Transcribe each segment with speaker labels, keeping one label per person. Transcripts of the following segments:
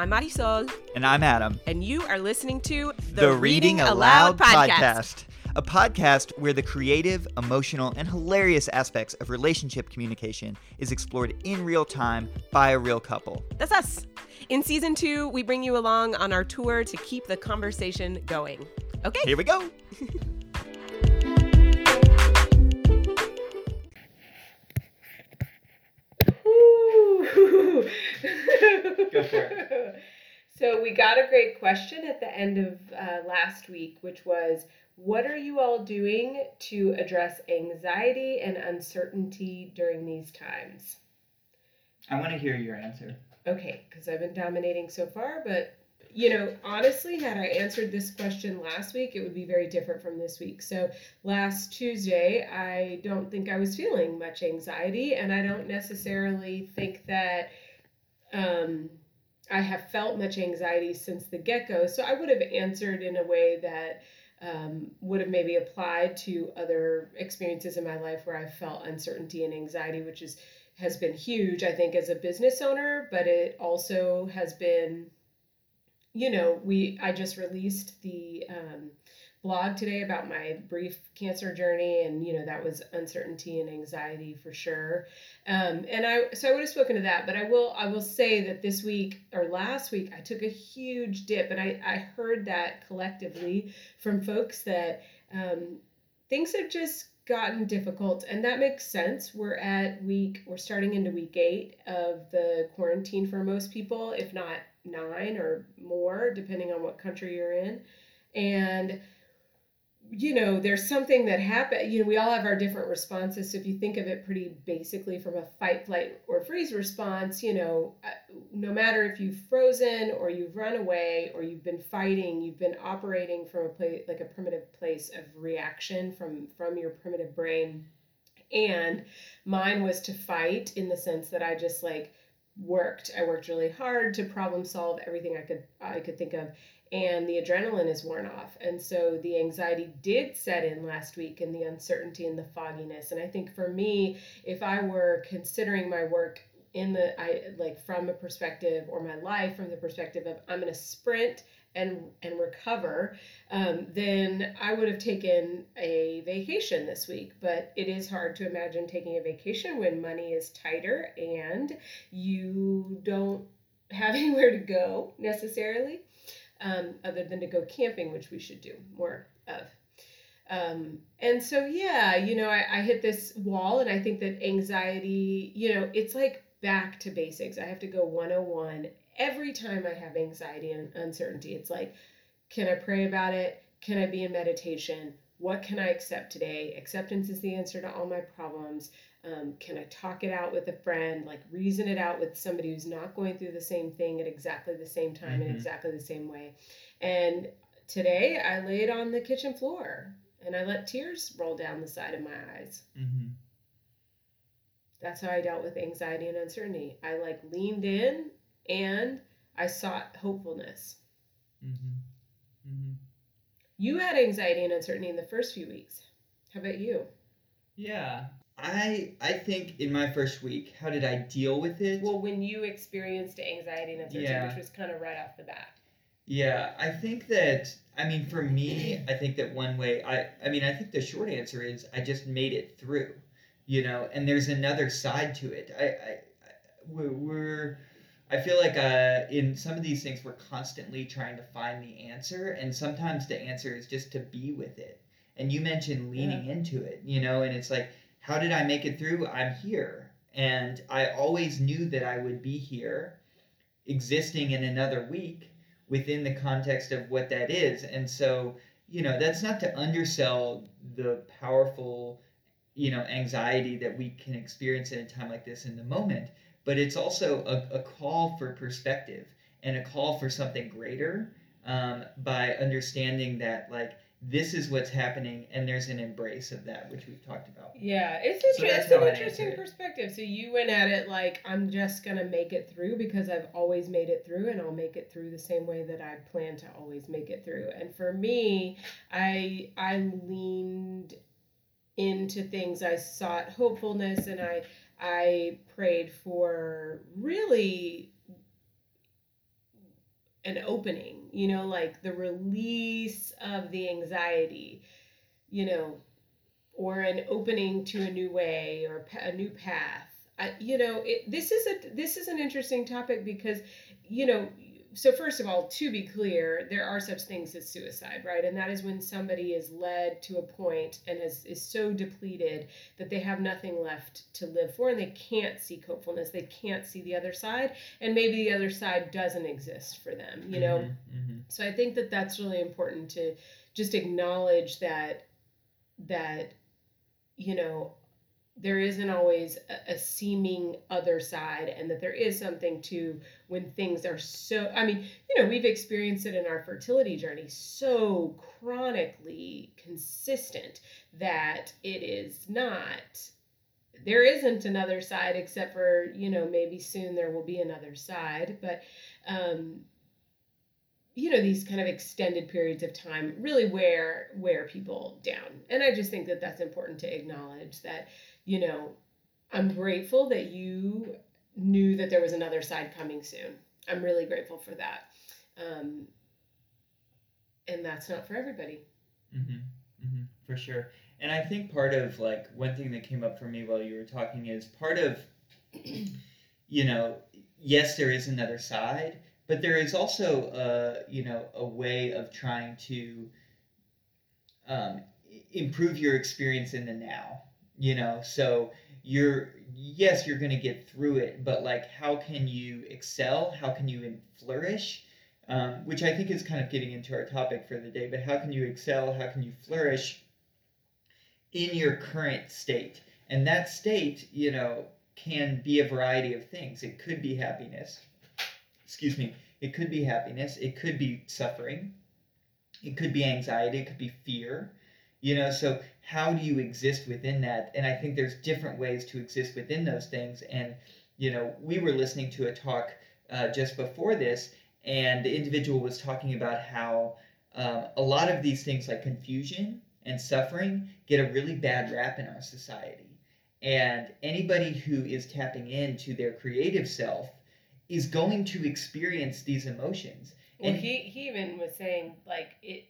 Speaker 1: I'm Marisol,
Speaker 2: And I'm Adam.
Speaker 1: and you are listening to
Speaker 2: The, Reading Aloud podcast. A podcast where the creative, emotional, and hilarious aspects of relationship communication is explored in real time by a real couple.
Speaker 1: That's us. In season two, we bring you along on our tour to keep the conversation going. Okay.
Speaker 2: Here we go.
Speaker 3: Go for it.
Speaker 4: So we got a great question at the end of uh, last week, which was, "What are you all doing to address anxiety and uncertainty during these times?"
Speaker 3: I want to hear your answer.
Speaker 4: Okay, because I've been dominating so far, but you know, honestly, had I answered this question last week, it would be very different from this week. So last Tuesday, I don't think I was feeling much anxiety, and I don't necessarily think that um, I have felt much anxiety since the get go. So I would have answered in a way that um, would have maybe applied to other experiences in my life where I felt uncertainty and anxiety, which is has been huge, I think, as a business owner, but it also has been, you know, we I just released the um, blog today about my brief cancer journey, and you know that was uncertainty and anxiety for sure. Um, and I so I would have spoken to that, but I will I will say that this week or last week I took a huge dip, and I I heard that collectively from folks that um, things have just gotten difficult and that makes sense we're at week we're starting into week eight of the quarantine for most people if not nine or more depending on what country you're in and you know there's something that happened you know we all have our different responses. So if you think of it pretty basically from a fight flight or freeze response you know uh, no matter if you've frozen or you've run away or you've been fighting you've been operating from a place like a primitive place of reaction from from your primitive brain. And mine was to fight in the sense that i just like worked. I worked really hard to problem solve everything i could i could think of and the adrenaline is worn off. And so the anxiety did set in last week and the uncertainty and the fogginess. And I think for me, if I were considering my work in the I like from a perspective or my life from the perspective of I'm gonna sprint and and recover, um, then I would have taken a vacation this week. But it is hard to imagine taking a vacation when money is tighter and you don't have anywhere to go necessarily um, other than to go camping, which we should do more of. Um, and so, yeah, you know, I, I hit this wall, and I think that anxiety, you know, it's like back to basics. I have to go 101 every time I have anxiety and uncertainty. It's like, can I pray about it? Can I be in meditation? What can I accept today? Acceptance is the answer to all my problems. Um, can I talk it out with a friend, like reason it out with somebody who's not going through the same thing at exactly the same time in
Speaker 3: Mhm.
Speaker 4: exactly the same way? And today I laid on the kitchen floor and I let tears roll down the side of my eyes.
Speaker 3: Mm-hmm.
Speaker 4: That's how I dealt with anxiety and uncertainty. I like leaned in and I sought hopefulness.
Speaker 3: Mm-hmm. Mm-hmm.
Speaker 4: You had anxiety and uncertainty in the first few weeks. How about you?
Speaker 3: Yeah. I I think in my first week, how did I deal with it?
Speaker 4: Well, when you experienced anxiety and uncertainty,
Speaker 3: Yeah.
Speaker 4: which was kind of right off the bat.
Speaker 3: Yeah, I think that I mean for me, I think that one way I I mean I think the short answer is I just made it through, you know. And there's another side to it. I, I, I we're, we're I feel like uh, in some of these things we're constantly trying to find the answer, and sometimes the answer is just to be with it. And you mentioned leaning into it, you know, and it's like, how did I make it through? I'm here, and I always knew that I would be here, existing in another week within the context of what that is. And so, you know, that's not to undersell the powerful, you know, anxiety that we can experience in a time like this in the moment, but it's also a, a call for perspective and a call for something greater um, by understanding that, like, this is what's happening and there's an embrace of that, which we've talked about.
Speaker 4: Yeah, it's,
Speaker 3: So
Speaker 4: it's an interesting perspective. So you went at it like I'm just gonna make it through because I've always made it through, and I'll make it through the same way that I plan to always make it through. And for me, I I leaned into things. I sought hopefulness, and I I prayed for really an opening, you know, like the release of the anxiety, you know, or an opening to a new way or a new path. I, you know, it, this is a this is an interesting topic because, you know, so first of all, to be clear, there are such things as suicide, right? And that is when somebody is led to a point and is, is so depleted that they have nothing left to live for and they can't see hopefulness. They can't see the other side. And maybe the other side doesn't exist for them, you know? Mm-hmm, mm-hmm. So I think that that's really important to just acknowledge that, that, you know, there isn't always a, a, seeming other side and that there is something to when things are so i mean you know we've experienced it in our fertility journey so chronically consistent that it is not there isn't another side except for you know maybe soon there will be another side but um you know these kind of extended periods of time really wear wear people down. And i just think that that's important to acknowledge that you know, I'm grateful that you knew that there was another side coming soon. I'm really grateful for that. Um, and that's not for everybody.
Speaker 3: Mm-hmm. Mm-hmm. For sure. And I think part of like one thing that came up for me while you were talking is part of, you know, yes, there is another side, but there is also a, you know, a way of trying to um, improve your experience in the now you know so you're yes you're going to get through it but like how can you excel? How can you flourish? Um, which i think is kind of getting into our topic for the day but how can you excel? How can you flourish in your current state? And that state you know can be a variety of things. It could be happiness. Excuse me. It could be happiness. It could be suffering. It could be anxiety. It could be fear. You know so how do you exist within that? And i think there's different ways to exist within those things. And you know we were listening to a talk uh, just before this and the individual was talking about how um, a lot of these things like confusion and suffering get a really bad rap in our society. And anybody who is tapping into their creative self is going to experience these emotions.
Speaker 4: Well, and he, he even was saying like it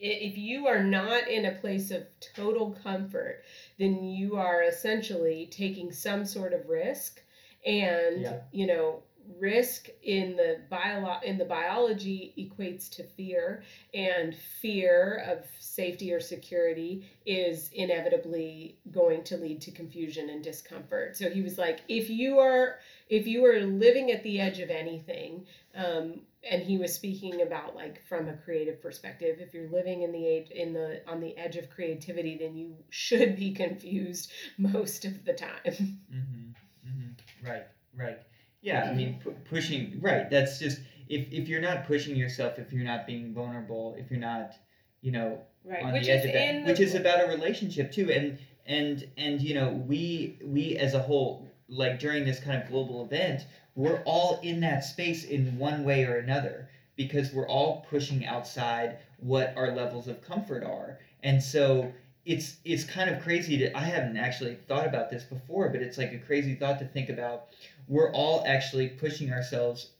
Speaker 4: if you are not in a place of total comfort, then you are essentially taking some sort of risk. And, yeah. you know, risk in the bio in the biology equates to fear and fear of safety or security is inevitably going to lead to confusion and discomfort so he was like if you are if you are living at the edge of anything um, and he was speaking about like from a creative perspective if you're living in the age in the on the edge of creativity then you should be confused most of the time
Speaker 3: mm-hmm. Mm-hmm. right right yeah i mean pu- pushing right that's just if, if you're not pushing yourself if you're not being vulnerable if you're not you know right. on which the edge of that which is about a relationship too and and and you know we we as a whole like during this kind of global event we're all in that space in one way or another because we're all pushing outside what our levels of comfort are. And so it's it's kind of crazy to I haven't actually thought about this before, but it's like a crazy thought to think about. We're all actually pushing ourselves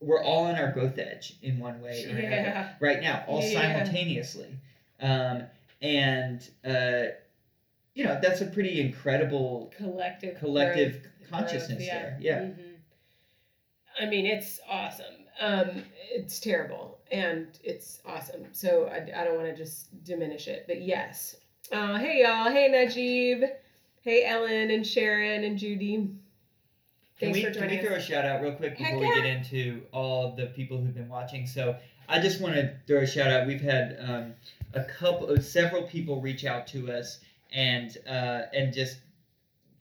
Speaker 3: we're all on our growth edge in one way or yeah. another right now, all yeah. simultaneously. Um, and uh, you know, that's a pretty incredible
Speaker 4: collective
Speaker 3: collective growth, consciousness growth, yeah. there. Yeah. Mm-hmm.
Speaker 4: I mean, it's awesome. Um, it's terrible and it's awesome. So I, I don't want to just diminish it, but yes. Uh, hey y'all. Hey Najib. Hey Ellen and Sharon and Judy.
Speaker 3: Can we, can we throw a shout out real quick before Heck we get into all the people who've been watching? So I just want to throw a shout out. We've had um, a couple of several people reach out to us and uh, and just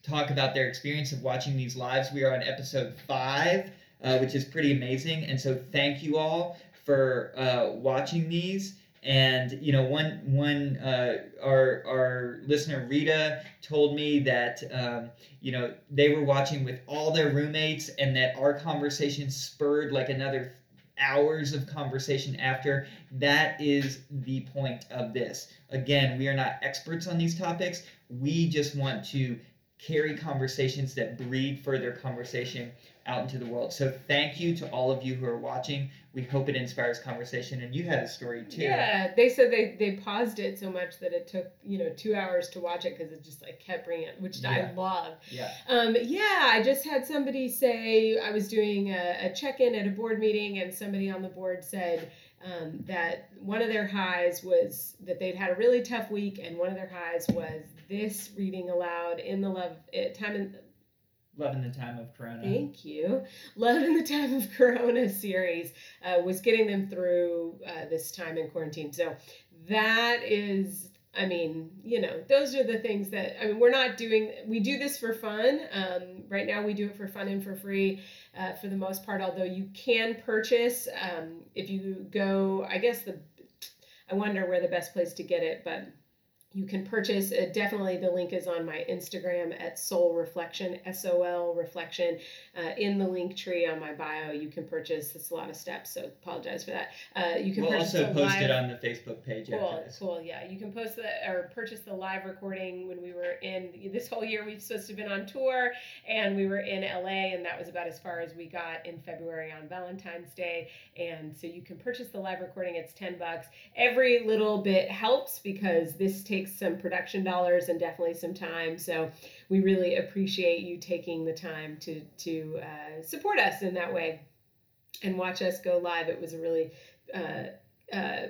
Speaker 3: talk about their experience of watching these lives. We are on episode five uh, which is pretty amazing. And so thank you all for uh, watching these. And you know, one one uh, our our listener Rita told me that um, you know they were watching with all their roommates, and that our conversation spurred like another hours of conversation after. That is the point of this. Again, we are not experts on these topics. We just want to carry conversations that breed further conversation out into the world. So thank you to all of you who are watching. We hope it inspires conversation. And you had a story too.
Speaker 4: Yeah, they said they they paused it so much that it took you know two hours to watch it because it just like kept bringing it, which
Speaker 3: Yeah.
Speaker 4: I love.
Speaker 3: Yeah.
Speaker 4: Um, yeah, I just had somebody say I was doing a, a check in at a board meeting, and somebody on the board said um, that one of their highs was that they'd had a really tough week, and one of their highs was this reading aloud in the love eh, time in
Speaker 3: Love in the time of Corona.
Speaker 4: Thank you. Love in the Time of Corona series uh, was getting them through uh, this time in quarantine. So that is, I mean, you know, those are the things that, I mean, we're not doing, we do this for fun. Um, right now, we do it for fun and for free uh, for the most part, although you can purchase um, if you go, I guess the, I wonder where the best place to get it, but you can purchase uh, definitely the link is on my instagram at soul reflection s-o-l reflection uh, in the link tree on my bio you can purchase it's a lot of steps so apologize for that uh, you can
Speaker 3: We'll also post
Speaker 4: live-
Speaker 3: it on the Facebook page
Speaker 4: Cool, cool. Yeah, you can post the or purchase the live recording when we were in this whole year. We've supposed to have been on tour, and we were in LA, and that was about as far as we got in February on Valentine's Day. And so you can purchase the live recording. It's ten bucks. Every little bit helps because this takes some production dollars and definitely some time. So we really appreciate you taking the time to to uh, support us in that way and watch us go live. It was a really uh, uh,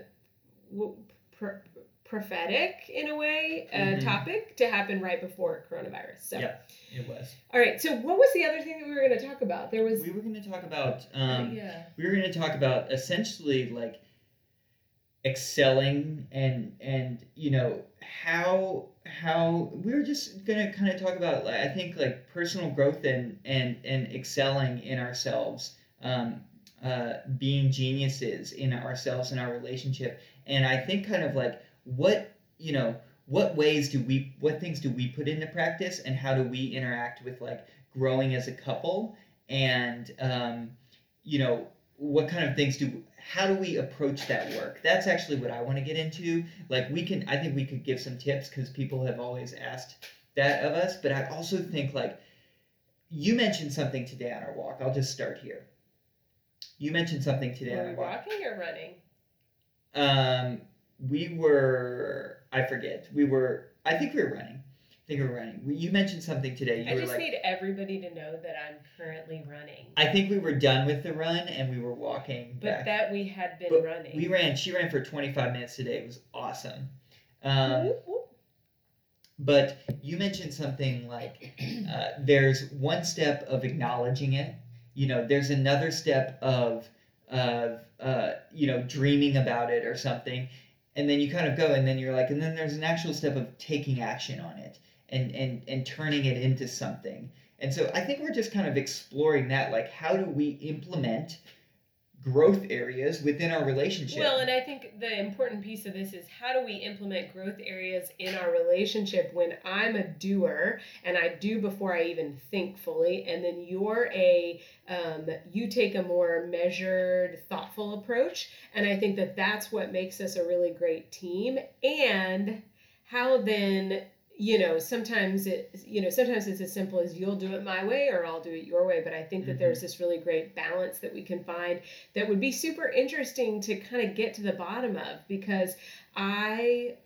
Speaker 4: pr- prophetic in a way uh,
Speaker 3: Mhm.
Speaker 4: topic to happen right before coronavirus. So,
Speaker 3: Yeah. It was.
Speaker 4: all right. So, what was the other thing that we were going to talk about? There was,
Speaker 3: We were going to talk about um,
Speaker 4: yeah,
Speaker 3: we were going to talk about essentially like excelling and and you know how how we are just to kind of talk about I think like personal growth and and and excelling in ourselves um, uh, being geniuses in ourselves and our relationship. And I think kind of like what you know what ways do we what things do we put into practice and how do we interact with like growing as a couple? And um, you know what kind of things do how do we approach that work? That's actually what i want to get into. Like we can i think we could give some tips because people have always asked that of us but i also think like you mentioned something today on our walk. I'll just start here. You mentioned something today on our walk.
Speaker 4: were
Speaker 3: our
Speaker 4: we
Speaker 3: walk.
Speaker 4: walking or running?
Speaker 3: um we were i forget. We were i think we were running think we were running you mentioned something today you
Speaker 4: I just
Speaker 3: like
Speaker 4: need everybody to know that I'm currently running,
Speaker 3: i think we were done with the run and we were walking
Speaker 4: but
Speaker 3: back
Speaker 4: that we had been
Speaker 3: But
Speaker 4: running.
Speaker 3: We ran. She ran for 25 minutes today. It was awesome. Um, but you mentioned something like uh, there's one step of acknowledging it. You know, there's another step of of uh, you know dreaming about it or something, and then you kind of go, and then you're like, and then there's an actual step of taking action on it and and and turning it into something. And so I think we're just kind of exploring that, like how do we implement growth areas within our relationship?
Speaker 4: Well, and I think the important piece of this is how do we implement growth areas in our relationship when I'm a doer and I do before I even think fully, and then you're a um, you take a more measured, thoughtful approach, and I think that that's what makes us a really great team. And how then you know sometimes it you know sometimes it's as simple as you'll do it my way or I'll do it your way but I think that
Speaker 3: Mhm.
Speaker 4: there's this really great balance that we can find that would be super interesting to kind of get to the bottom of because I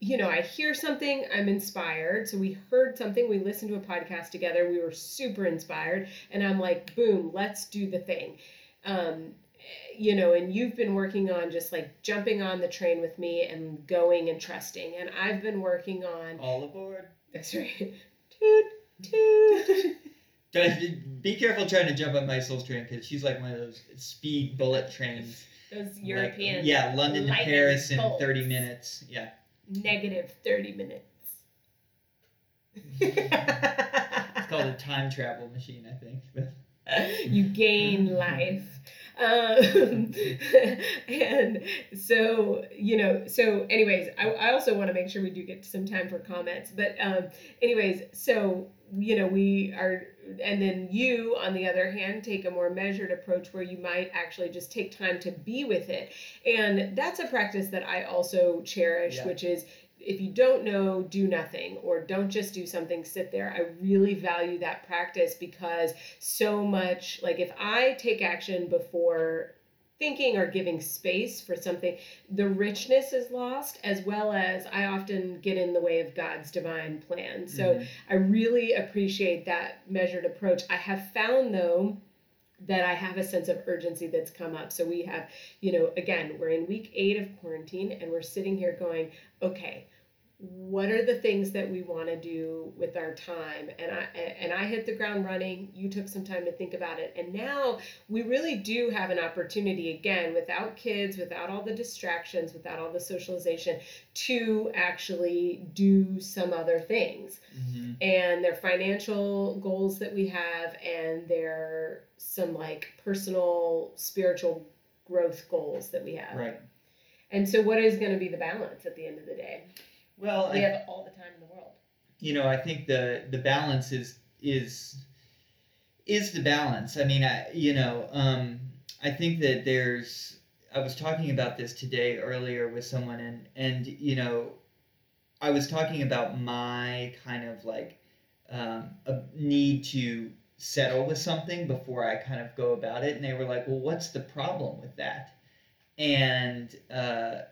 Speaker 4: you know, I hear something, I'm inspired. So we heard something, we listened to a podcast together, we were super inspired, and I'm like, boom, let's do the thing. Um, you know, and you've been working on just like jumping on the train with me and going and trusting, and I've been working on.
Speaker 3: all aboard.
Speaker 4: That's right. Toot toot.
Speaker 3: Be careful trying to jump on my soul train because she's like one of those speed bullet trains.
Speaker 4: Those
Speaker 3: Like, yeah, London to Paris in
Speaker 4: bolts.
Speaker 3: 30 minutes. Yeah.
Speaker 4: Negative thirty minutes.
Speaker 3: It's called a time travel machine, I think.
Speaker 4: You gain life. Um, and so, you know, so, anyways, I, I also want to make sure we do get some time for comments. But, um, anyways, so, you know, we are, and then you, on the other hand, take a more measured approach where you might actually just take time to be with it. And that's a practice that I also cherish,
Speaker 3: Yeah.
Speaker 4: which is if you don't know, do nothing or don't just do something, sit there. I really value that practice because so much, like if I take action before thinking or giving space for something, the richness is lost, as well as I often get in the way of God's divine plan. So mm-hmm. I really appreciate that measured approach. I have found, though, that I have a sense of urgency that's come up. So we have, you know, again, we're in week eight of quarantine and we're sitting here going, okay, what are the things that we want to do with our time? And i and i hit the ground running. You took some time to think about it. And now we really do have an opportunity again without kids without all the distractions without all the socialization to actually do some other things. Mm-hmm. and their financial goals that we have and their some like personal spiritual growth goals that we have.
Speaker 3: Right.
Speaker 4: And so what is going to be the balance at the end of the day
Speaker 3: well,
Speaker 4: we I, have all the time in the world.
Speaker 3: You know, I think the the balance is is is the balance. I mean, I you know, um, I think that there's. I was talking about this today earlier with someone, and and you know, I was talking about my kind of like um, a need to settle with something before I kind of go about it, and they were like, "Well, what's the problem with that?" And uh,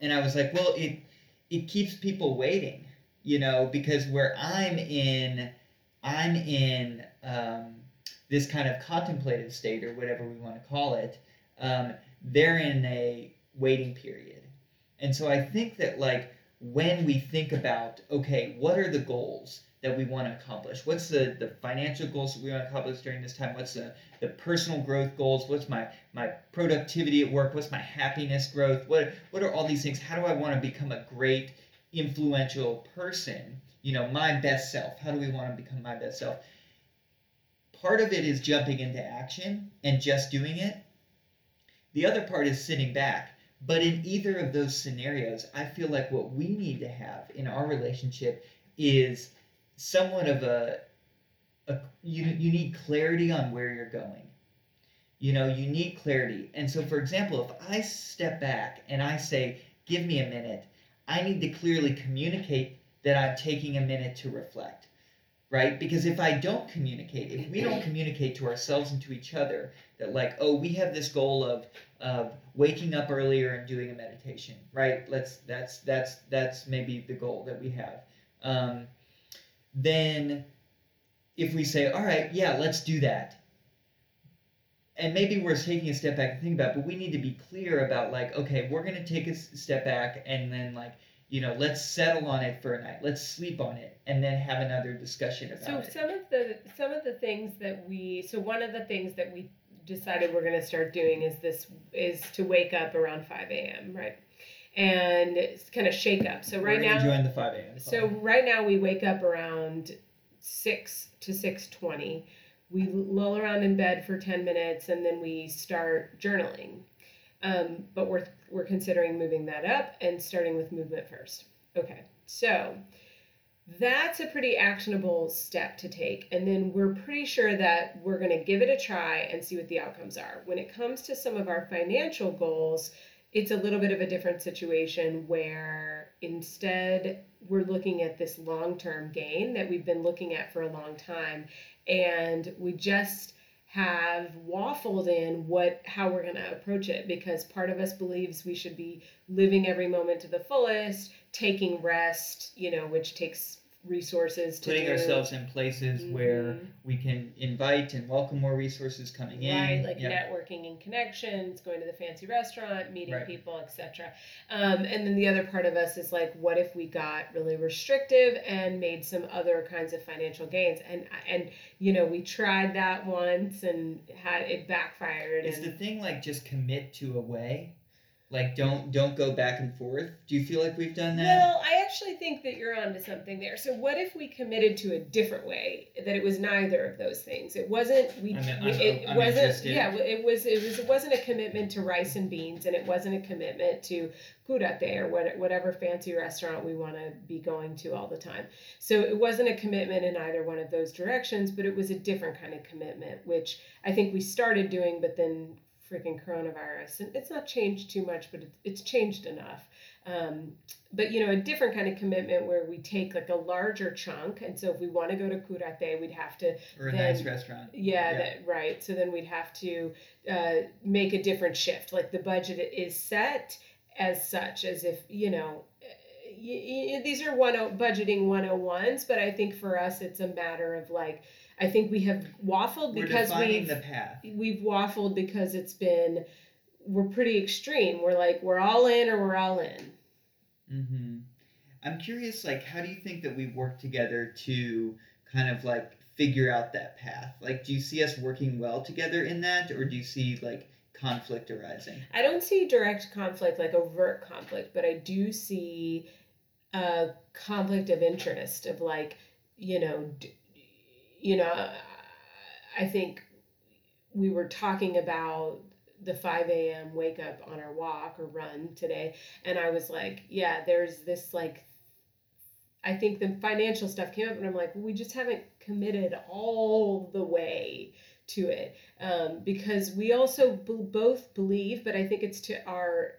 Speaker 3: and I was like, "Well, it." It keeps people waiting, you know, because where I'm in, I'm in um, this kind of contemplative state or whatever we want to call it. Um, they're in a waiting period, and so I think that like when we think about okay, what are the goals? That we want to accomplish? What's the, the financial goals that we want to accomplish during this time? What's the, the personal growth goals? What's my, my productivity at work? What's my happiness growth? What, what are all these things? How do I want to become a great, influential person? You know, my best self. How do we want to become my best self? Part of it is jumping into action and just doing it. The other part is sitting back. But in either of those scenarios, I feel like what we need to have in our relationship is somewhat of a, a you, you need clarity on where you're going. You know you need clarity. And so for example if i step back and i say give me a minute i need to clearly communicate that i'm taking a minute to reflect right? Because if i don't communicate if we don't communicate to ourselves and to each other that like oh we have this goal of of waking up earlier and doing a meditation right? Let's that's that's that's maybe the goal that we have. Um, then if we say, all right, yeah, let's do that. And maybe we're taking a step back and think about, it, but we need to be clear about like, okay, we're gonna take a step back and then like, you know, let's settle on it for a night. Let's sleep on it, and then have another discussion about
Speaker 4: so
Speaker 3: it.
Speaker 4: So some of the some of the things that we so one of the things that we decided we're going to start doing is this is to wake up around 5 a.m. right and it's kind of shake up. So right now,
Speaker 3: join the five a.m.
Speaker 4: So right now we wake up around six to six twenty. We lull around in bed for ten minutes, and then we start journaling. Um, but we're we're considering moving that up and starting with movement first. Okay, so that's a pretty actionable step to take. And then we're pretty sure that we're going to give it a try and see what the outcomes are. When it comes to some of our financial goals, it's a little bit of a different situation where instead we're looking at this long term gain that we've been looking at for a long time. And we just have waffled in what how we're going to approach it because part of us believes we should be living every moment to the fullest taking rest you know which takes resources
Speaker 3: to putting
Speaker 4: do.
Speaker 3: ourselves in places mm-hmm. where we can invite and welcome more resources coming
Speaker 4: right,
Speaker 3: in
Speaker 4: like networking and connections going to the fancy restaurant meeting right. people etc um, and then the other part of us is like what if we got really restrictive and made some other kinds of financial gains and and you know we tried that once and had it backfired
Speaker 3: is
Speaker 4: and,
Speaker 3: the thing like just commit to a way like don't don't go back and forth? Do you feel like we've done that?
Speaker 4: Well i actually think that you're onto something there. So what if we committed to a different way that it was neither of those things? It wasn't we,
Speaker 3: I'm, I'm,
Speaker 4: it
Speaker 3: I'm
Speaker 4: wasn't
Speaker 3: interested.
Speaker 4: yeah it was it was it wasn't a commitment to rice and beans and it wasn't a commitment to Curate or what, whatever fancy restaurant we want to be going to all the time. So it wasn't a commitment in either one of those directions but it was a different kind of commitment which i think we started doing but then freaking coronavirus. And it's not changed too much, but it's changed enough. Um, but you know, a different kind of commitment where we take like a larger chunk, and so if we want to go to Curate, we'd have to
Speaker 3: or a
Speaker 4: then,
Speaker 3: nice restaurant.
Speaker 4: Yeah, yeah. That, right. So then we'd have to uh, make a different shift. Like the budget is set as such, as if you know. these are one budgeting 101s, but I think for us it's a matter of like I think we have waffled because we've
Speaker 3: the path.
Speaker 4: we've waffled because it's been we're pretty extreme. We're like we're all in or we're all in.
Speaker 3: Mm-hmm. I'm curious, like, how do you think that we work together to kind of like figure out that path? Like, do you see us working well together in that, or do you see like conflict arising?
Speaker 4: I don't see direct conflict, like overt conflict, but I do see a conflict of interest of like, you know, you know, I think we were talking about the 5 a.m. wake up on our walk or run today. And I was like, yeah, there's this like, I think the financial stuff came up, and I'm like, well, we just haven't committed all the way to it um, because we also b- both believe, but I think it's to our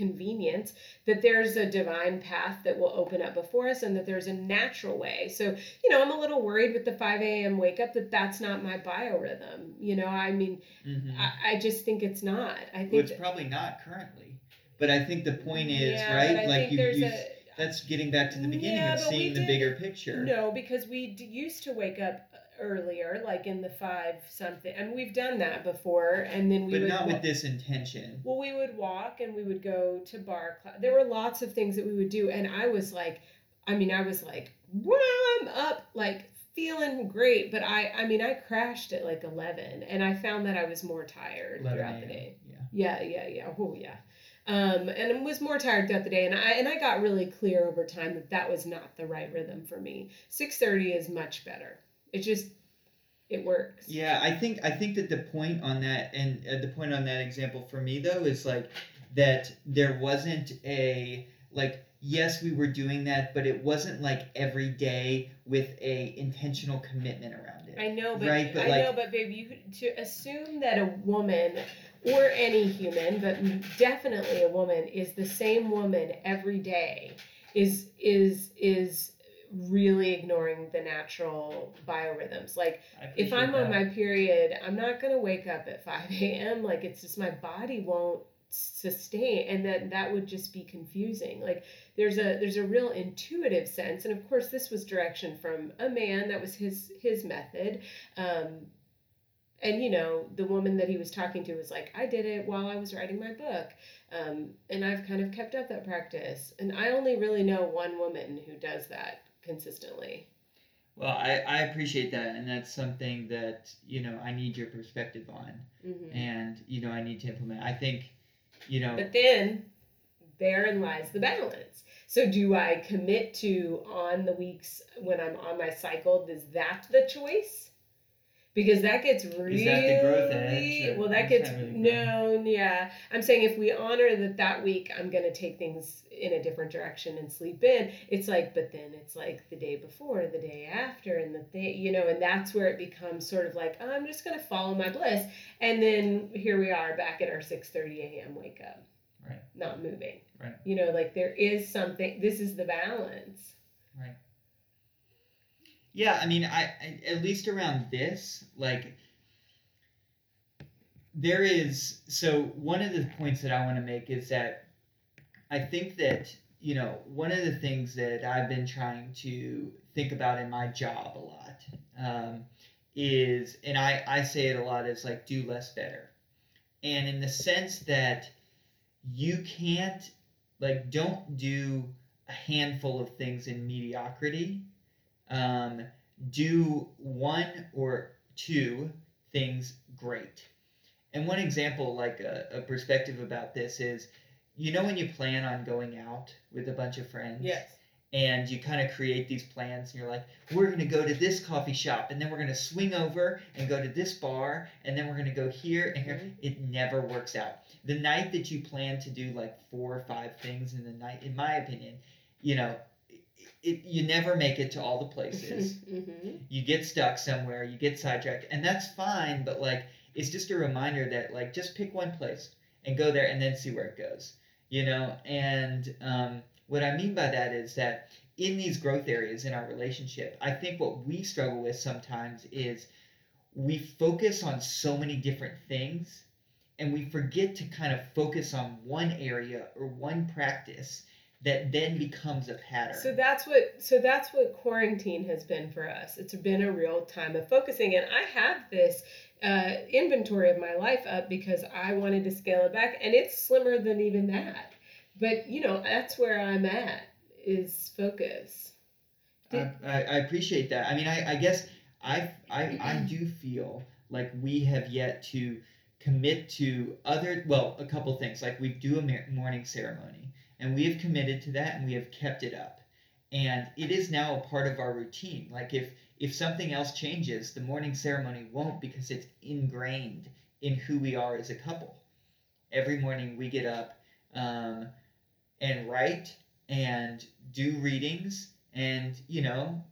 Speaker 4: convenience that there's a divine path that will open up before us and that there's a natural way. So you know i'm a little worried with the 5 a.m wake up that that's not my biorhythm you know? I mean mm-hmm. I, I, just think it's not. I think
Speaker 3: well, it's that, probably not currently but i think the point is yeah, right? like you, you a, that's getting back to the beginning yeah, of seeing the bigger picture.
Speaker 4: No because we d- used to wake up earlier, like in the five something, and we've done that before. And then we
Speaker 3: but
Speaker 4: would
Speaker 3: not with this intention.
Speaker 4: Well, we would walk and we would go to barre class. There were lots of things that we would do, and I was like, I mean, I was like, I'm up, like feeling great. But I, I mean, I crashed at like eleven, and I found that I was more tired throughout the day. Yeah, yeah, yeah, yeah. Oh, yeah. Um, and I was more tired throughout the day and I and I got really clear over time that that was not the right rhythm for me. 6:30 is much better. It just it works.
Speaker 3: Yeah, I think I think that the point on that and uh, the point on that example for me though is like that there wasn't a like yes we were doing that but it wasn't like every day with a intentional commitment around it.
Speaker 4: I know, but right? but I like, know, but babe, you to assume that a woman or any human, but definitely a woman is the same woman every day is is is really ignoring the natural biorhythms. Like if I'm that. on my period, I'm not gonna wake up at 5 a.m. Like it's just my body won't sustain and then that would just be confusing like there's a there's a real intuitive sense and of course this was direction from a man that was his his method um and you know the woman that he was talking to was like i did it while i was writing my book um, and i've kind of kept up that practice and i only really know one woman who does that consistently.
Speaker 3: Well, I, I appreciate that, and that's something that you know I need your perspective on, mm-hmm. and you know I need to implement. I think, you know.
Speaker 4: But then, therein lies the balance. So, do I commit to on the weeks when I'm on my cycle? Is that the choice? Because that gets really that well that gets really no yeah. I'm saying if we honor that that week i'm going to take things in a different direction and sleep in. It's like but then it's like the day before the day after and the thing you know and that's where it becomes sort of like oh, i'm just going to follow my bliss. And then here we are back at our 6.30 a.m wake up.
Speaker 3: Right.
Speaker 4: Not moving.
Speaker 3: Right.
Speaker 4: You know like there is something this is the balance.
Speaker 3: Right yeah, I mean, I, I at least around this, like there is so one of the points that I want to make is that I think that you know one of the things that I've been trying to think about in my job a lot um, is, and I I say it a lot is like do less better, and in the sense that you can't like don't do a handful of things in mediocrity um, do one or two things great. And one example, like a, a perspective about this is, you know, when you plan on going out with a bunch of friends.
Speaker 4: Yes
Speaker 3: and you kind of create these plans and you're like we're going to go to this coffee shop and then we're going to swing over and go to this bar and then we're going to go here and here mm-hmm. it never works out the night that you plan to do like four or five things in the night in my opinion you know it, you never make it to all the places. mm-hmm. You get stuck somewhere, you get sidetracked, and that's fine. But like, it's just a reminder that like just pick one place and go there and then see where it goes you know and um, what i mean by that is that in these growth areas in our relationship i think what we struggle with sometimes is we focus on so many different things and we forget to kind of focus on one area or one practice that then becomes a pattern.
Speaker 4: So that's what so that's what quarantine has been for us. It's been a real time of focusing and I have this uh, inventory of my life up because I wanted to scale it back and it's slimmer than even that. But you know, that's where I'm at is focus.
Speaker 3: I, I, I appreciate that. I mean, I, I guess I, I, I do feel like we have yet to commit to other, well, a couple things. Like we do a morning ceremony and we have committed to that and we have kept it up. And it is now a part of our routine. Like if, if something else changes, the morning ceremony won't because it's ingrained in who we are as a couple. Every morning we get up um, and write and do readings and, you know,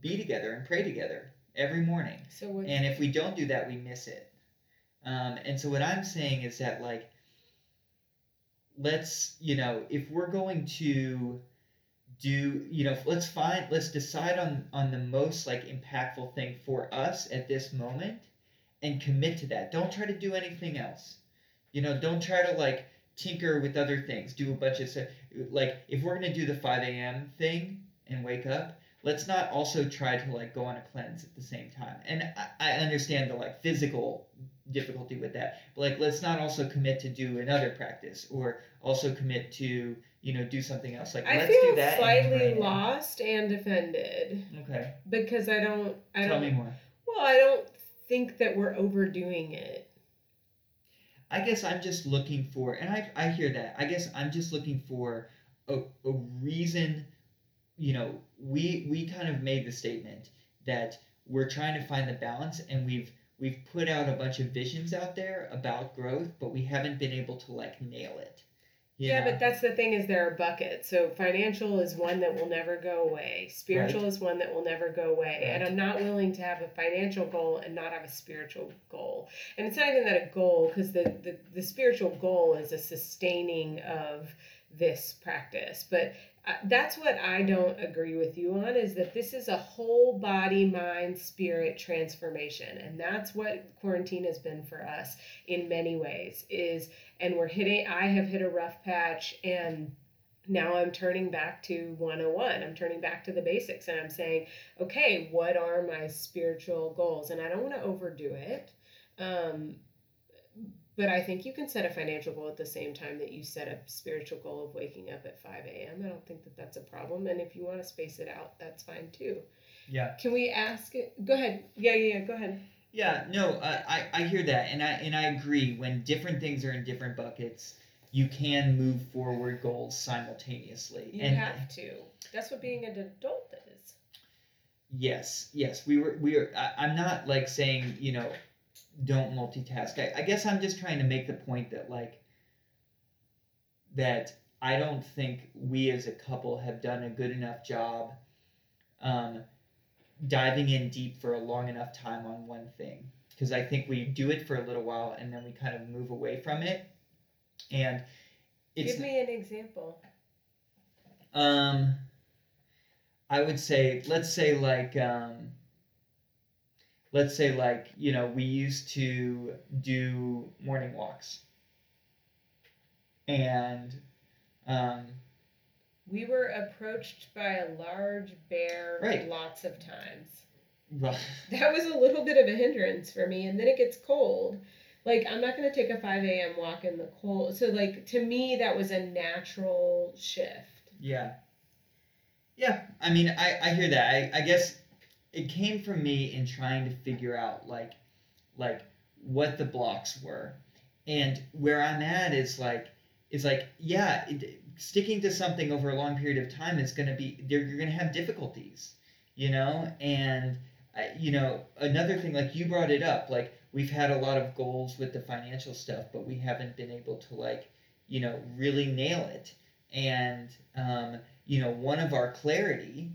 Speaker 3: be together and pray together every morning.
Speaker 4: So what,
Speaker 3: and if we don't do that, we miss it. Um, and so what I'm saying is that like, let's you know if we're going to do you know let's find let's decide on on the most like impactful thing for us at this moment and commit to that. Don't try to do anything else. You know don't try to like tinker with other things. Do a bunch of stuff like if we're going to do the 5 a.m thing and wake up let's not also try to like go on a cleanse at the same time. And i, I understand the like physical difficulty with that. But like, let's not also commit to do another practice or also commit to you know do something else. Like,
Speaker 4: I
Speaker 3: let's
Speaker 4: feel
Speaker 3: do that.
Speaker 4: I feel slightly lost and offended.
Speaker 3: Okay.
Speaker 4: Because I don't. I
Speaker 3: Tell
Speaker 4: don't.
Speaker 3: me more.
Speaker 4: Well, I don't think that we're overdoing it.
Speaker 3: I guess I'm just looking for, and I I hear that. I guess I'm just looking for a, a reason. You know, we we kind of made the statement that we're trying to find the balance, and we've we've put out a bunch of visions out there about growth, but we haven't been able to like nail it.
Speaker 4: Yeah, know? but that's the thing is there are buckets. So financial is one that will never go away. Spiritual right. is one that will never go away. Right. And I'm not willing to have a financial goal and not have a spiritual goal. And it's not even that a goal because the, the the spiritual goal is a sustaining of this practice. But that's what I don't agree with you on is that this is a whole body, mind, spirit transformation. And that's what quarantine has been for us in many ways is and we're hitting I have hit a rough patch and now I'm turning back to 101. I'm turning back to the basics and I'm saying, okay, what are my spiritual goals? And I don't want to overdo it. Um, but I think you can set a financial goal at the same time that you set a spiritual goal of waking up at 5 a.m. I don't think that that's a problem. And if you want to space it out, that's fine too.
Speaker 3: Yeah.
Speaker 4: Can we ask it? Go ahead. Yeah, yeah, yeah. Go ahead.
Speaker 3: Yeah, no, uh, I, I hear that. And I, and I agree. When different things are in different buckets, you can move forward goals simultaneously.
Speaker 4: You
Speaker 3: and,
Speaker 4: have to. That's what being an adult is.
Speaker 3: Yes, yes. We were, we are, I, I'm not like saying, you know, don't multitask. I, I guess I'm just trying to make the point that like that I don't think we as a couple have done a good enough job um, diving in deep for a long enough time on one thing. Because I think we do it for a little while and then we kind of move away from it. And it's,
Speaker 4: give me an example.
Speaker 3: Um, I would say, let's say like um, let's say like you know we used to do morning walks. And um,
Speaker 4: we were approached by a large bear
Speaker 3: right.
Speaker 4: lots of times. That was a little bit of a hindrance for me and then it gets cold. Like i'm not going to take a 5 a.m walk in the cold so like to me that was a natural shift.
Speaker 3: Yeah. Yeah i mean i, I hear that. I, I guess it came from me in trying to figure out like like what the blocks were. And where i'm at is like is like yeah it, sticking to something over a long period of time is going to be you're going to have difficulties you know? And you know another thing like you brought it up like we've had a lot of goals with the financial stuff but we haven't been able to like you know really nail it. And um, you know one of our clarity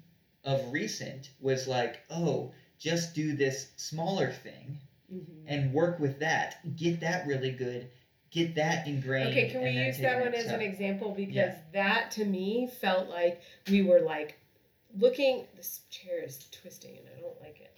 Speaker 3: of recent was like, oh, just do this smaller thing
Speaker 4: Mhm.
Speaker 3: and work with that. Get that really good. Get that ingrained.
Speaker 4: Okay, can we use that one as an example? Because
Speaker 3: Yeah.
Speaker 4: that to me felt like we were like looking. This chair is twisting and I don't like it.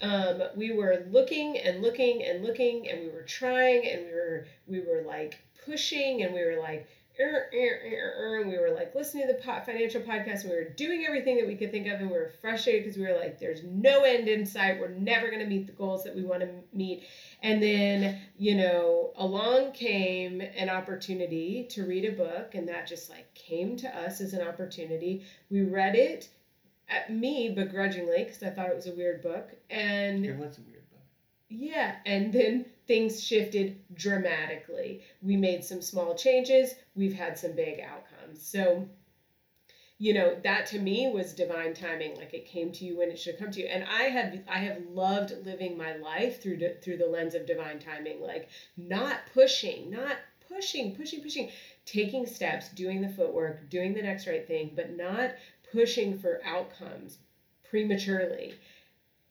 Speaker 4: Um, we were looking and looking and looking and we were trying and we were we were like pushing and we were like and we were like listening to the po- financial podcast and we were doing everything that we could think of and we were frustrated because we were like there's no end in sight. We're never going to meet the goals that we want to meet. And then you know along came an opportunity to read a book and that just like came to us as an opportunity. We read it at me begrudgingly because i thought it was a weird book and
Speaker 3: It was a weird book.
Speaker 4: yeah, and then things shifted dramatically. We made some small changes, we've had some big outcomes. So, you know, that to me was divine timing, like it came to you when it should come to you. And I have I have loved living my life through through the lens of divine timing, like not pushing, not pushing, pushing, pushing, taking steps, doing the footwork, doing the next right thing, but not pushing for outcomes prematurely.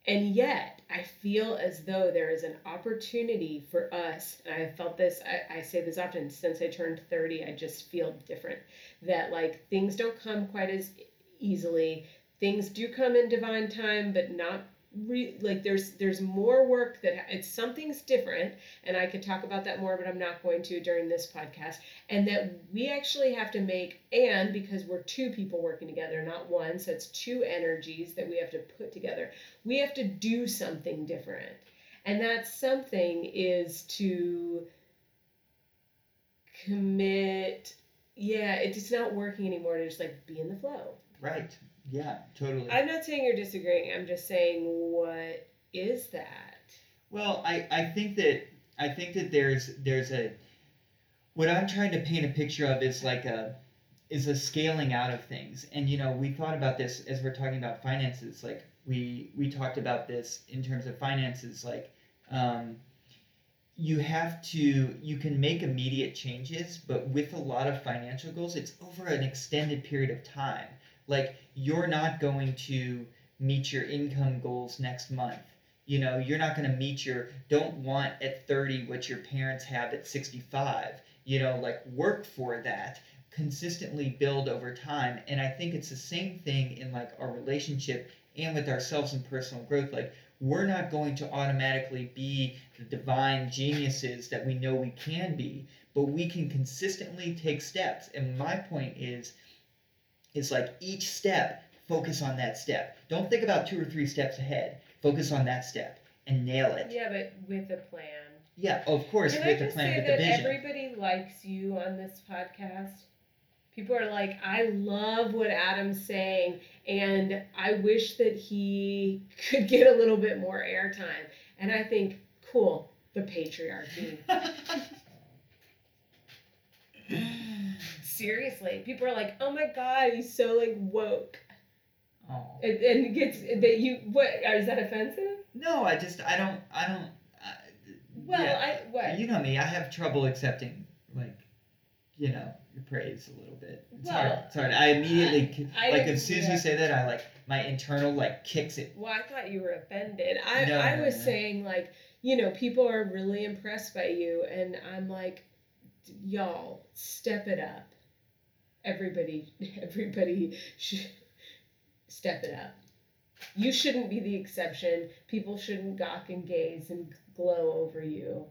Speaker 4: And yet, I feel as though there is an opportunity for us, and I felt this, I, I say this often, since I turned 30, I just feel different. That like things don't come quite as easily. Things do come in divine time, but not re- like there's there's more work that it's something's different and i could talk about that more but i'm not going to during this podcast and that we actually have to make and because we're two people working together not one so it's two energies that we have to put together we have to do something different and that something is to commit yeah it's not working anymore to just like be in the flow
Speaker 3: Right. Yeah, totally.
Speaker 4: i'm not saying you're disagreeing i'm just saying what is that
Speaker 3: Well, I, I think that I think that there's there's a what I'm trying to paint a picture of is like a is a scaling out of things. And you know, we thought about this as we're talking about finances. Like we we talked about this in terms of finances. Like um, you have to you can make immediate changes, but with a lot of financial goals, it's over an extended period of time. Like you're not going to meet your income goals next month. You know you're not going to meet your don't want at 30 what your parents have at 65 you know like work for that. Consistently build over time. And i think it's the same thing in like our relationship and with ourselves in personal growth. Like we're not going to automatically be the divine geniuses that we know we can be but we can consistently take steps. And my point is is like each step focus on that step don't think about two or three steps ahead focus on that step and nail it
Speaker 4: yeah but with a plan
Speaker 3: yeah of course
Speaker 4: Can
Speaker 3: with
Speaker 4: just
Speaker 3: plan
Speaker 4: say
Speaker 3: with the
Speaker 4: that
Speaker 3: vision
Speaker 4: everybody likes you on this podcast? People are like, I love what Adam's saying, and I wish that he could get a little bit more airtime. And I think, cool, the patriarchy. Seriously, people are like, oh my god, he's so like woke,
Speaker 3: oh.
Speaker 4: and, and it gets that you what uh, is that offensive?
Speaker 3: no i just i don't i don't I,
Speaker 4: Well,
Speaker 3: yeah.
Speaker 4: I what?
Speaker 3: you know me i have trouble accepting like you know your praise a little bit it's hard
Speaker 4: Well,
Speaker 3: it's hard i immediately
Speaker 4: I
Speaker 3: like
Speaker 4: didn't-
Speaker 3: as soon as
Speaker 4: yeah.
Speaker 3: you say that i like my internal like kicks it
Speaker 4: Well, I thought you were offended. I,
Speaker 3: No,
Speaker 4: I
Speaker 3: no,
Speaker 4: was
Speaker 3: no.
Speaker 4: saying like, you know, people are really impressed by you, and I'm like, y'all, step it up. Everybody, everybody should step it up. You shouldn't be the exception. People shouldn't gawk and gaze and glow over you.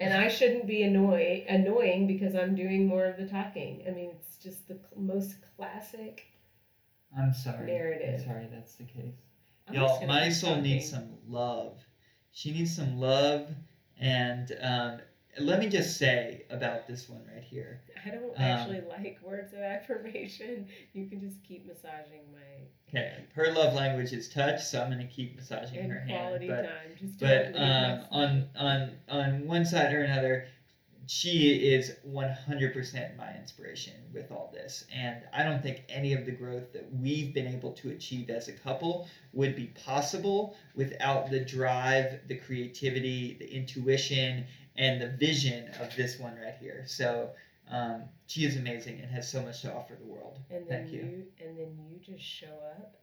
Speaker 4: And I shouldn't be annoy, annoying because I'm doing more of the talking. I mean, it's just the most classic.
Speaker 3: i'm sorry
Speaker 4: Narrative.
Speaker 3: i'm sorry that's the case
Speaker 4: I'm
Speaker 3: Y'all, my soul needs some love. She needs some love. And um, let me just say about this one right here.
Speaker 4: I don't
Speaker 3: Um,
Speaker 4: actually like words of affirmation. You can just keep massaging my
Speaker 3: Okay, her love language is touch, so I'm gonna keep massaging
Speaker 4: and
Speaker 3: her hand.
Speaker 4: quality
Speaker 3: But,
Speaker 4: time. Just
Speaker 3: but um, on on on one side or another, she is 100% my inspiration with all this, and I don't think any of the growth that we've been able to achieve as a couple would be possible without the drive, the creativity, the intuition, and the vision of this one right here. So. Um, she is amazing and has so much to offer the world.
Speaker 4: and then
Speaker 3: Thank you.
Speaker 4: and then you just show up,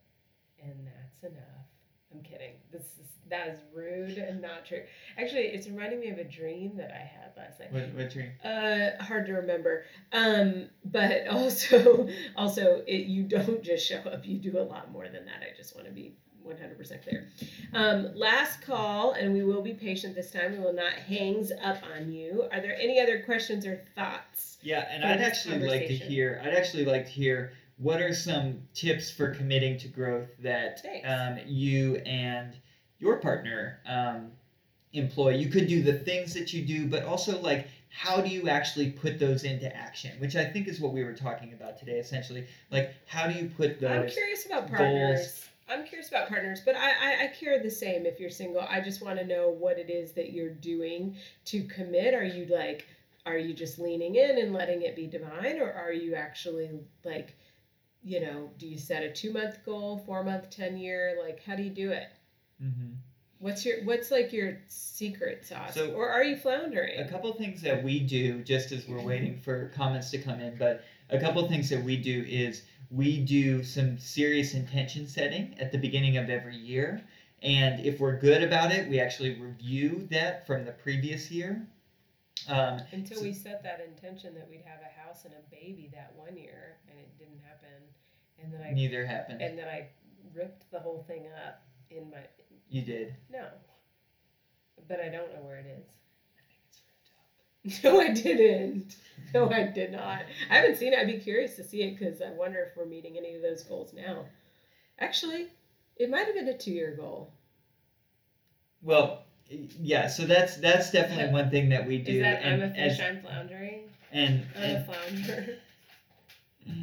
Speaker 4: and that's enough. I'm kidding. This is that is rude and not true. Actually, it's reminding me of a dream that I had last night.
Speaker 3: What, what dream?
Speaker 4: Uh, hard to remember. Um, but also, also, it, you don't just show up. You do a lot more than that. I just want to be 100% clear. Um, last call, and we will be patient this time. We will not hangs up on you. Are there any other questions or thoughts?
Speaker 3: Yeah, and I'd actually like to hear. I'd actually like to hear what are some tips for committing to growth that um, you and your partner um, employ. You could do the things that you do, but also like how do you actually put those into action? Which I think is what we were talking about today. Essentially, like how do you put
Speaker 4: I'm
Speaker 3: those?
Speaker 4: curious about
Speaker 3: goals.
Speaker 4: I'm curious about partners, but I, I, I care the same if you're single. I just want to know what it is that you're doing to commit. Are you like, are you just leaning in and letting it be divine, or are you actually like, you know, do you set a two month goal, four month, ten year? Like, how do you do it?
Speaker 3: Mhm.
Speaker 4: What's your what's like your secret sauce,
Speaker 3: So-
Speaker 4: or are you floundering?
Speaker 3: A couple things that we do, just as we're waiting for comments to come in, but a couple things that we do is we do some serious intention setting at the beginning of every year. And if we're good about it, we actually review that from the previous year. Um,
Speaker 4: Until
Speaker 3: So-
Speaker 4: we set that intention that we'd have a house and a baby that one year, and it didn't happen, and then I
Speaker 3: neither happened.
Speaker 4: and then I ripped the whole thing up in my
Speaker 3: You did.
Speaker 4: no, but I don't know where it is. No, I didn't. No, I did not. I haven't seen it. I'd be curious to see it because I wonder if we're meeting any of those goals now. Actually, it might have been a two-year goal.
Speaker 3: Well, yeah. So that's that's definitely one thing that we do.
Speaker 4: Is that
Speaker 3: and
Speaker 4: I'm a fish,
Speaker 3: as,
Speaker 4: I'm floundering?
Speaker 3: and,
Speaker 4: I'm
Speaker 3: and
Speaker 4: a flounder.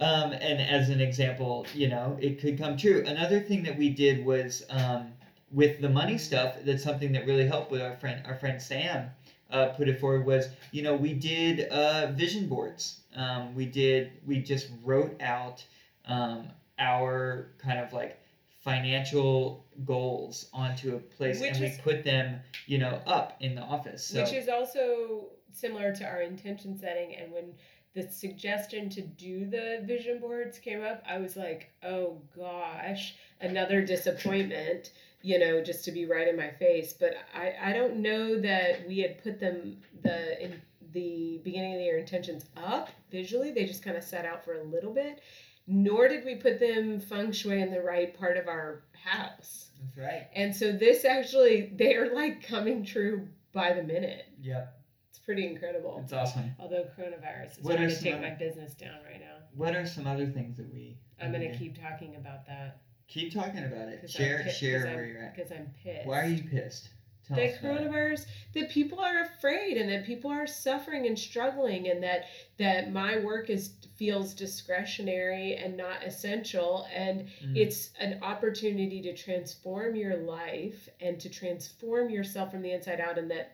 Speaker 3: Um, and as an example, you know, it could come true. Another thing that we did was um, with the money stuff. That's something that really helped with our friend, our friend Sam. Uh, put it forward was, you know, we did uh, vision boards. Um, we did. We just wrote out um, our kind of like financial goals onto a place,
Speaker 4: Which
Speaker 3: and
Speaker 4: is-
Speaker 3: we put them, you know, up in the office. So
Speaker 4: Which is also similar to our intention setting. And when the suggestion to do the vision boards came up, I was like, oh gosh, another disappointment, you know, just to be right in my face. But I, I don't know that we had put them, the, in the beginning of the year intentions up visually. They just kind of set out for a little bit. Nor did we put them feng shui in the right part of our house.
Speaker 3: that's right.
Speaker 4: And so this actually, they're like coming true by the minute.
Speaker 3: Yep,
Speaker 4: It's pretty incredible.
Speaker 3: it's awesome.
Speaker 4: Although coronavirus is
Speaker 3: What
Speaker 4: trying to take
Speaker 3: other-
Speaker 4: my business down right now.
Speaker 3: What are some other things that we?
Speaker 4: I'm gonna keep talking about that
Speaker 3: Keep talking about it. Share share where
Speaker 4: I'm,
Speaker 3: you're at.
Speaker 4: because I'm pissed.
Speaker 3: Why are you pissed? Tell
Speaker 4: that
Speaker 3: us about it.
Speaker 4: coronavirus that people are afraid and that people are suffering and struggling and that that my work is feels discretionary and not essential and
Speaker 3: Mm.
Speaker 4: it's an opportunity to transform your life and to transform yourself from the inside out and that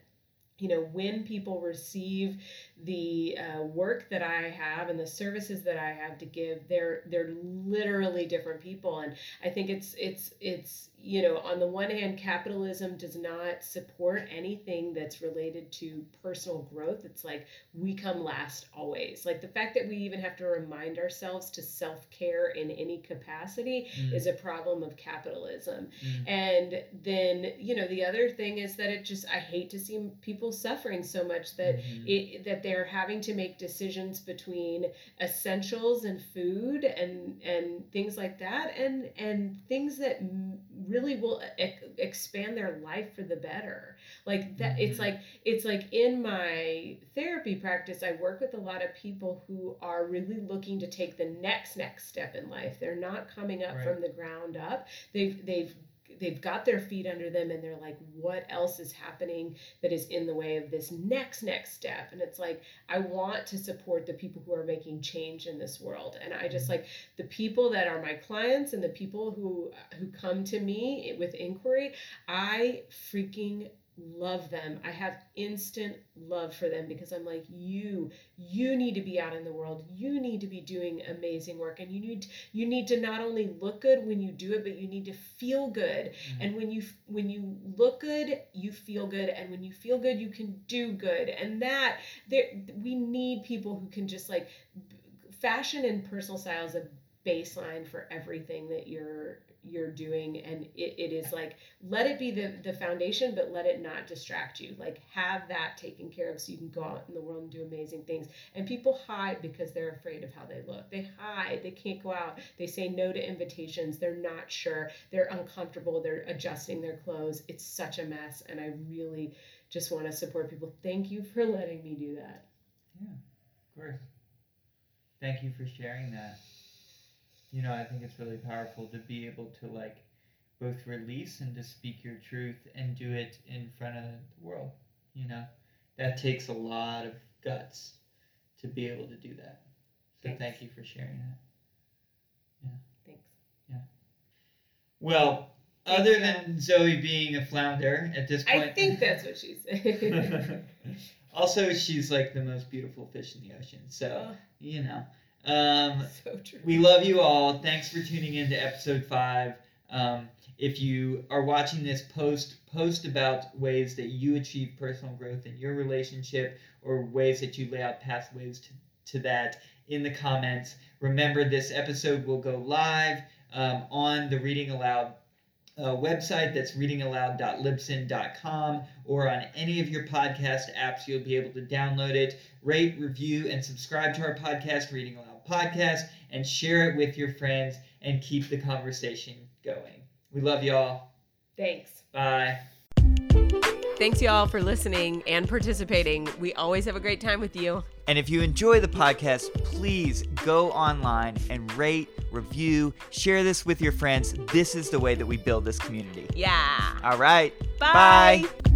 Speaker 4: you know when people receive the uh, work that i have and the services that i have to give they're they're literally different people. And i think it's it's it's you know on the one hand capitalism does not support anything that's related to personal growth it's like we come last always like the fact that we even have to remind ourselves to self-care in any capacity
Speaker 3: Mm.
Speaker 4: is a problem of capitalism.
Speaker 3: Mm.
Speaker 4: And then, you know, the other thing is that it just I hate to see people suffering so much that
Speaker 3: Mhm.
Speaker 4: it that they're having to make decisions between essentials and food and and things like that and and things that really will e- expand their life for the better. Like that it's
Speaker 3: Mhm.
Speaker 4: like it's like in my therapy practice I work with a lot of people who are really looking to take the next next step in life. They're not coming up
Speaker 3: Right.
Speaker 4: from the ground up. They've they've they've got their feet under them and they're like what else is happening that is in the way of this next next step? And it's like i want to support the people who are making change in this world. And i just mm-hmm. like the people that are my clients and the people who who come to me with inquiry i freaking love them. I have instant love for them because i'm like you you need to be out in the world. You need to be doing amazing work. And you need you need to not only look good when you do it but you need to feel good. Mm. And when you when you look good you feel good. And when you feel good you can do good. And that there we need people who can just like fashion and personal style is a baseline for everything that you're you're doing and it, it is like let it be the the foundation but let it not distract you. Like have that taken care of so you can go out in the world and do amazing things. And people hide because they're afraid of how they look. They hide. They can't go out. They say no to invitations. They're not sure. They're uncomfortable. They're adjusting their clothes. It's such a mess and i really just want to support people. Thank you for letting me do that.
Speaker 3: Yeah of course. Thank you for sharing that you know, I think it's really powerful to be able to like both release and to speak your truth and do it in front of the world. You know, that takes a lot of guts to be able to do that. So Thanks. thank you for sharing that.
Speaker 4: Yeah. Thanks.
Speaker 3: Yeah. Well, Thanks, other than Zoe being a flounder at this point,
Speaker 4: I think that's what she said.
Speaker 3: also, she's like the most beautiful fish in the ocean. So, oh. you know. Um, so true. We love you all. Thanks for tuning in to episode five. Um, if you are watching this post, post about ways that you achieve personal growth in your relationship or ways that you lay out pathways to, to that in the comments. Remember, this episode will go live um, on the Reading Aloud uh, website that's readingaloud.libsyn.com or on any of your podcast apps. You'll be able to download it, rate, review, and subscribe to our podcast, Reading Aloud Podcast, and share it with your friends and keep the conversation going. We love y'all.
Speaker 4: Thanks.
Speaker 3: Bye.
Speaker 1: Thanks, y'all, for listening and participating. We always have a great time with you.
Speaker 2: And if you enjoy the podcast, please go online and rate, review, share this with your friends. This is the way that we build this community.
Speaker 1: Yeah.
Speaker 2: All right.
Speaker 1: Bye. Bye.